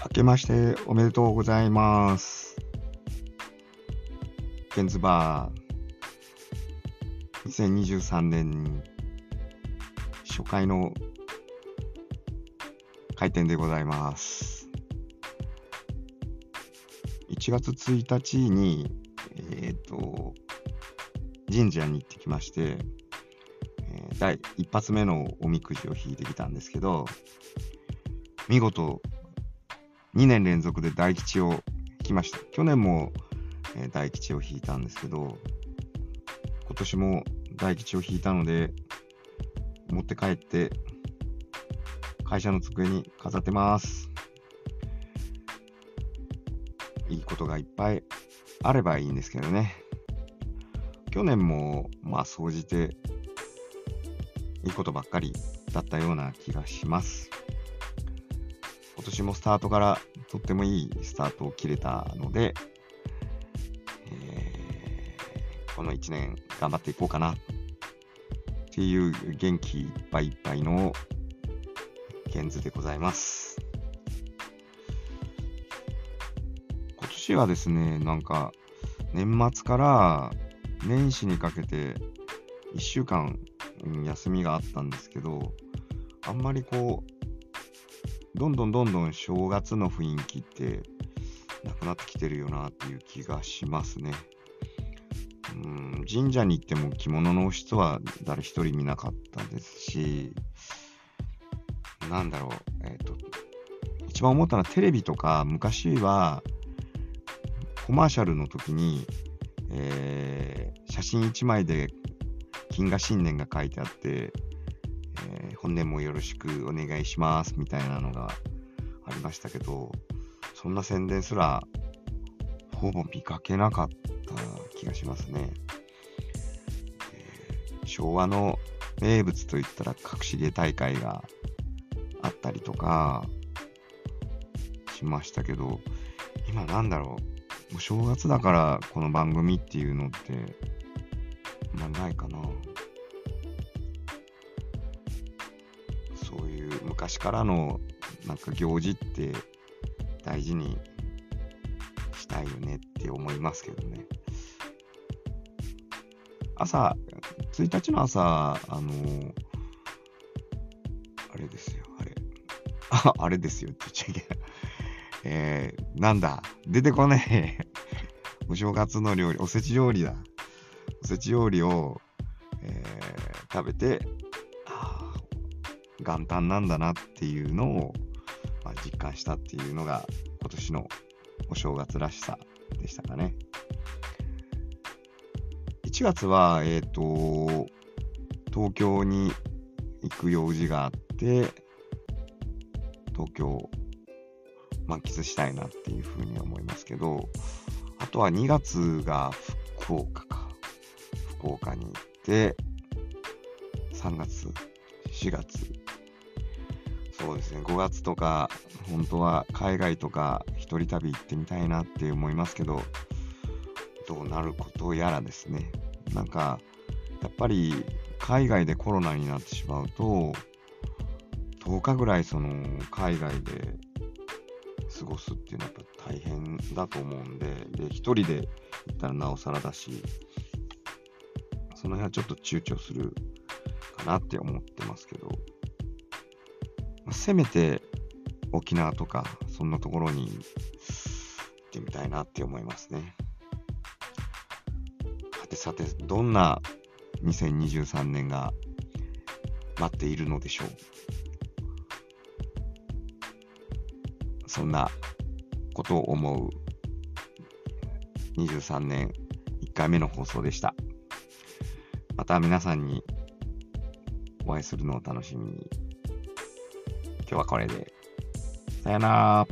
明けましておめでとうございます。ケンズバー2023年初回の開店でございます。1月1日に、えっ、と、神社に行ってきまして、第一発目のおみくじを引いてきたんですけど、見事2年連続で大吉を引きました。去年も、えー大吉を引いたんですけど、今年も大吉を引いたので、持って帰って、会社の机に飾ってます。いいことがいっぱいあればいいんですけどね。去年も、まあ、総じて、いいことばっかりだったような気がします。今年もスタートからとってもいいスタートを切れたので、えーこの1年頑張っていこうかなっていう元気いっぱいいっぱいのケンズでございます。今年はですね、なんか年末から年始にかけて1週間休みがあったんですけど、あんまりこう、どんどんどんどん正月の雰囲気ってなくなってきてるよなっていう気がしますね。うん神社に行っても着物の人は誰一人見なかったですし、なんだろう、えっ、と、一番思ったのはテレビとか昔はコマーシャルの時に、えー写真1枚で金河新年が書いてあって、えー本年もよろしくお願いしますみたいなのがありましたけど、そんな宣伝すらほぼ見かけなかった気がしますね。えー昭和の名物といったら隠し芸大会があったりとかしましたけど、今なんだろう、もう正月だからこの番組っていうのって、まあないかな。昔からのなんか行事って大事にしたいよねって思いますけどね。朝、1日の朝、あのーあれですよ、あれ。あ、あれですよって言っちゃいけない。えー、なんだ、出てこねえ。お正月の料理、おせち料理だ。おせち料理を、えー食べて、元旦なんだなっていうのを、まあ、実感したっていうのが今年のお正月らしさでしたかね。1月は、えっ、と、東京に行く用事があって、東京を満喫したいなっていうふうに思いますけど、あとは2月が福岡か。福岡に行って、3月、4月、そうですね、5月とか、本当は海外とか一人旅行ってみたいなって思いますけど、どうなることやらですね。なんか、やっぱり海外でコロナになってしまうと、10日ぐらいその海外で過ごすっていうのはやっぱ大変だと思うんで、で、一人で行ったらなおさらだし、その辺はちょっと躊躇するかなって思ってますけど、せめて沖縄とか、そんなところに行ってみたいなって思いますね。さてさて、どんな2023年が待っているのでしょう？そんなことを思う23年1回目の放送でした。また皆さんにお会いするのを楽しみに。今日はこれで。さよなら。